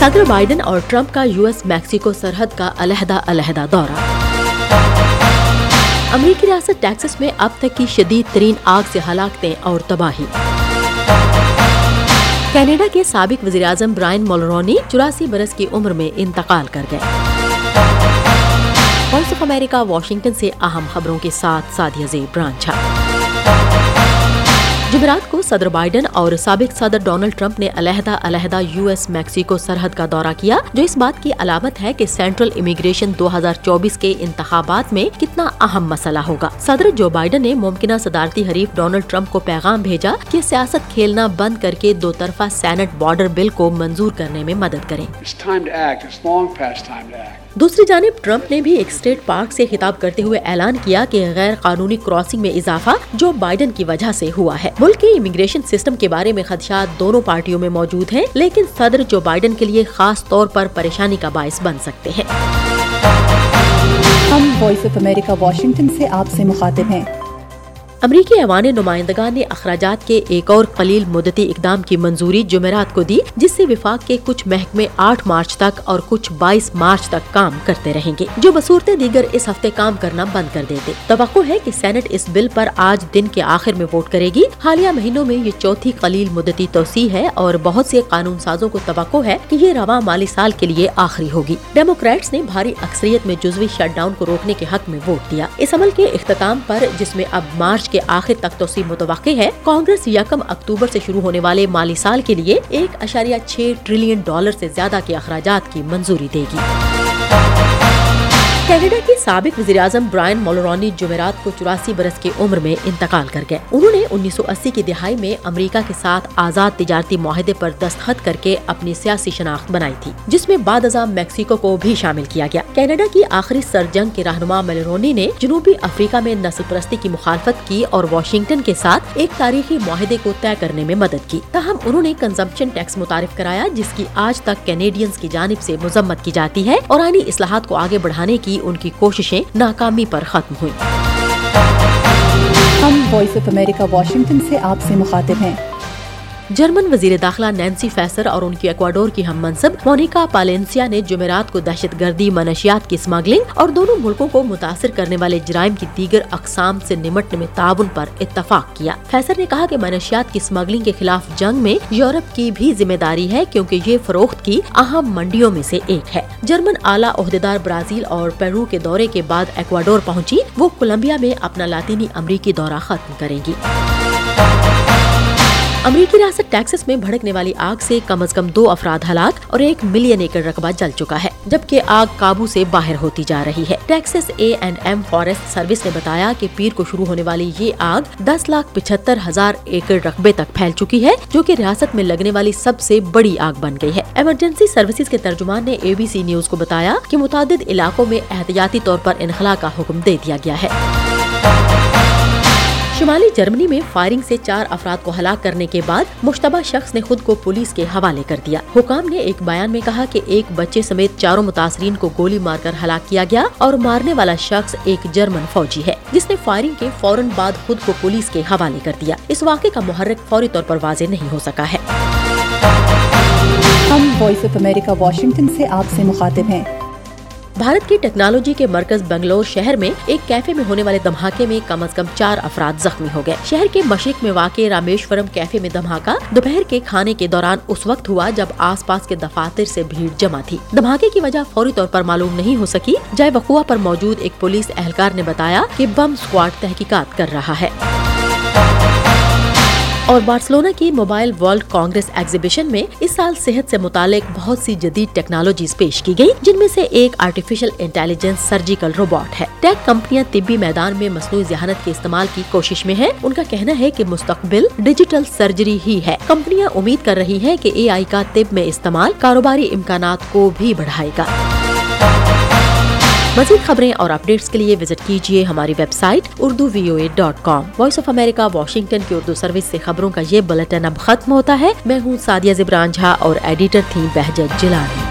صدر بائیڈن اور ٹرمپ کا یو ایس میکسیکو سرحد کا علیحدہ علیحدہ دورہ۔ امریکی ریاست ٹیکسس میں اب تک کی شدید ترین آگ سے ہلاکتیں اور تباہی۔ کینیڈا کے سابق وزیر اعظم برائن مولرونی چوراسی برس کی عمر میں انتقال کر گئے۔ وائس آف امریکہ واشنگٹن سے اہم خبروں کے ساتھ سادیہ زیب برانچا جمعرات کو صدر بائیڈن اور سابق صدر ڈونلڈ ٹرمپ نے علیحدہ علیحدہ یو ایس میکسیکو سرحد کا دورہ کیا، جو اس بات کی علامت ہے کہ سینٹرل امیگریشن دو ہزار چوبیس کے انتخابات میں کتنا اہم مسئلہ ہوگا۔ صدر جو بائیڈن نے ممکنہ صدارتی حریف ڈونلڈ ٹرمپ کو پیغام بھیجا کہ سیاست کھیلنا بند کر کے دو طرفہ سینٹ بارڈر بل کو منظور کرنے میں مدد کریں۔ دوسری جانب، ٹرمپ نے بھی ایک اسٹیٹ پارک سے خطاب کرتے ہوئے اعلان کیا کہ غیر قانونی کراسنگ میں اضافہ جو بائیڈن کی وجہ سے ہوا ہے۔ ملک کے امیگریشن سسٹم کے بارے میں خدشات دونوں پارٹیوں میں موجود ہیں، لیکن صدر جو بائیڈن کے لیے خاص طور پر پریشانی کا باعث بن سکتے ہیں۔ ہم وائس آف امریکہ واشنگٹن سے آپ سے مخاطب ہیں۔ امریکی ایوان نمائندگان نے اخراجات کے ایک اور قلیل مدتی اقدام کی منظوری جمعرات کو دی، جس سے وفاق کے کچھ محکمے آٹھ مارچ تک اور کچھ بائیس مارچ تک کام کرتے رہیں گے، جو بصورت دیگر اس ہفتے کام کرنا بند کر دیتے توقع ہے کہ سینٹ اس بل پر آج دن کے آخر میں ووٹ کرے گی۔ حالیہ مہینوں میں یہ چوتھی قلیل مدتی توسیع ہے اور بہت سے قانون سازوں کو توقع ہے کہ یہ رواں مالی سال کے لیے آخری ہوگی۔ ڈیموکریٹس نے بھاری اکثریت میں جزوی شٹ ڈاؤن کو روکنے کے حق میں ووٹ دیا۔ اس عمل کے اختتام پر، جس میں اب مارچ کے آخر تک توسیع متوقع ہے۔ کانگریس یکم اکتوبر سے شروع ہونے والے مالی سال کے لیے ایک اشاریہ چھ ٹریلین ڈالر سے زیادہ کے اخراجات کی منظوری دے گی۔ کینیڈا کے سابق وزیر اعظم برائن مولورانی جمعرات کو چوراسی برس کی عمر میں انتقال کر گئے۔ انہوں نے انیس سو اسی کی دہائی میں امریکہ کے ساتھ آزاد تجارتی معاہدے پر دستخط کر کے اپنی سیاسی شناخت بنائی تھی، جس میں بعد ازام میکسیکو کو بھی شامل کیا گیا۔ کینیڈا کی آخری سر جنگ کے رہنما ملرونی نے جنوبی افریقہ میں نسل پرستی کی مخالفت کی اور واشنگٹن کے ساتھ ایک تاریخی معاہدے کو طے کرنے میں مدد کی۔ تاہم، انہوں نے کنزمپشن ٹیکس متعارف کرایا، جس کی آج تک کینیڈینز کی جانب سے مذمت کی جاتی ہے اور آئینی اصلاحات کو آگے بڑھانے کی ان کی کوششیں ناکامی پر ختم ہوئی ہم وائس آف امریکہ واشنگٹن سے آپ سے مخاطب ہیں۔ جرمن وزیر داخلہ نینسی فیسر اور ان کی ایکواڈور کی ہم منصب مونیکا پالینسیا نے جمعرات کو دہشت گردی، منشیات کی اسمگلنگ اور دونوں ملکوں کو متاثر کرنے والے جرائم کی دیگر اقسام سے نمٹنے میں تعاون پر اتفاق کیا۔ فیسر نے کہا کہ منشیات کی اسمگلنگ کے خلاف جنگ میں یورپ کی بھی ذمہ داری ہے کیونکہ یہ فروخت کی اہم منڈیوں میں سے ایک ہے۔ جرمن اعلیٰ عہدیدار برازیل اور پیرو کے دورے کے بعد ایکواڈور پہنچی، وہ کولمبیا میں اپنا لاطینی امریکی دورہ ختم کرے گی۔ امریکی ریاست ٹیکسس میں بھڑکنے والی آگ سے کم از کم دو افراد ہلاک اور ایک ملین ایکڑ رقبہ جل چکا ہے، جبکہ آگ قابو سے باہر ہوتی جا رہی ہے۔ Texas A and M forest service نے بتایا کہ پیر کو شروع ہونے والی یہ آگ دس لاکھ پچہتر ہزار ایکڑ رقبے تک پھیل چکی ہے، جو کہ ریاست میں لگنے والی سب سے بڑی آگ بن گئی ہے۔ ایمرجنسی سروسز کے ترجمان نے اے بی سی نیوز کو بتایا کہ متعدد علاقوں میں احتیاطی طور پر انخلا کا حکم دے دیا گیا ہے۔ شمالی جرمنی میں فائرنگ سے چار افراد کو ہلاک کرنے کے بعد مشتبہ شخص نے خود کو پولیس کے حوالے کر دیا۔ حکام نے ایک بیان میں کہا کہ ایک بچے سمیت چاروں متاثرین کو گولی مار کر ہلاک کیا گیا اور مارنے والا شخص ایک جرمن فوجی ہے، جس نے فائرنگ کے فوراً بعد خود کو پولیس کے حوالے کر دیا۔ اس واقعے کا محرک فوری طور پر واضح نہیں ہو سکا ہے۔ ہم وائس آف امریکہ واشنگٹن سے آپ سے مخاطب ہیں۔ بھارت کی ٹیکنالوجی کے مرکز بنگلور شہر میں ایک کیفے میں ہونے والے دھماکے میں کم از کم چار افراد زخمی ہو گئے۔ شہر کے مشرق میں واقع رامیشورم کیفے میں دھماکہ دوپہر کے کھانے کے دوران اس وقت ہوا جب آس پاس کے دفاتر سے بھیڑ جمع تھی۔ دھماکے کی وجہ فوری طور پر معلوم نہیں ہو سکی۔ جائے وقوع پر موجود ایک پولیس اہلکار نے بتایا کہ بم اسکواڈ تحقیقات کر رہا ہے۔ اور بارسلونا کی موبائل ورلڈ کانگریس ایگزیبیشن میں اس سال صحت سے متعلق بہت سی جدید ٹیکنالوجیز پیش کی گئی جن میں سے ایک آرٹیفیشل انٹیلیجنس سرجیکل روبوٹ ہے۔ ٹیک کمپنیاں طبی میدان میں مصنوعی ذہانت کے استعمال کی کوشش میں ہیں۔ ان کا کہنا ہے کہ مستقبل ڈیجیٹل سرجری ہی ہے۔ کمپنیاں امید کر رہی ہیں کہ اے آئی کا طب میں استعمال کاروباری امکانات کو بھی بڑھائے گا۔ مزید خبریں اور اپڈیٹس کے لیے وزٹ کیجیے ہماری website Urdu V O A dot com. Voice of America Washington کی اردو سروس سے خبروں کا یہ بلٹن اب ختم ہوتا ہے۔ میں ہوں سادیہ زبران جھا اور ایڈیٹر تھی بہجت جلانی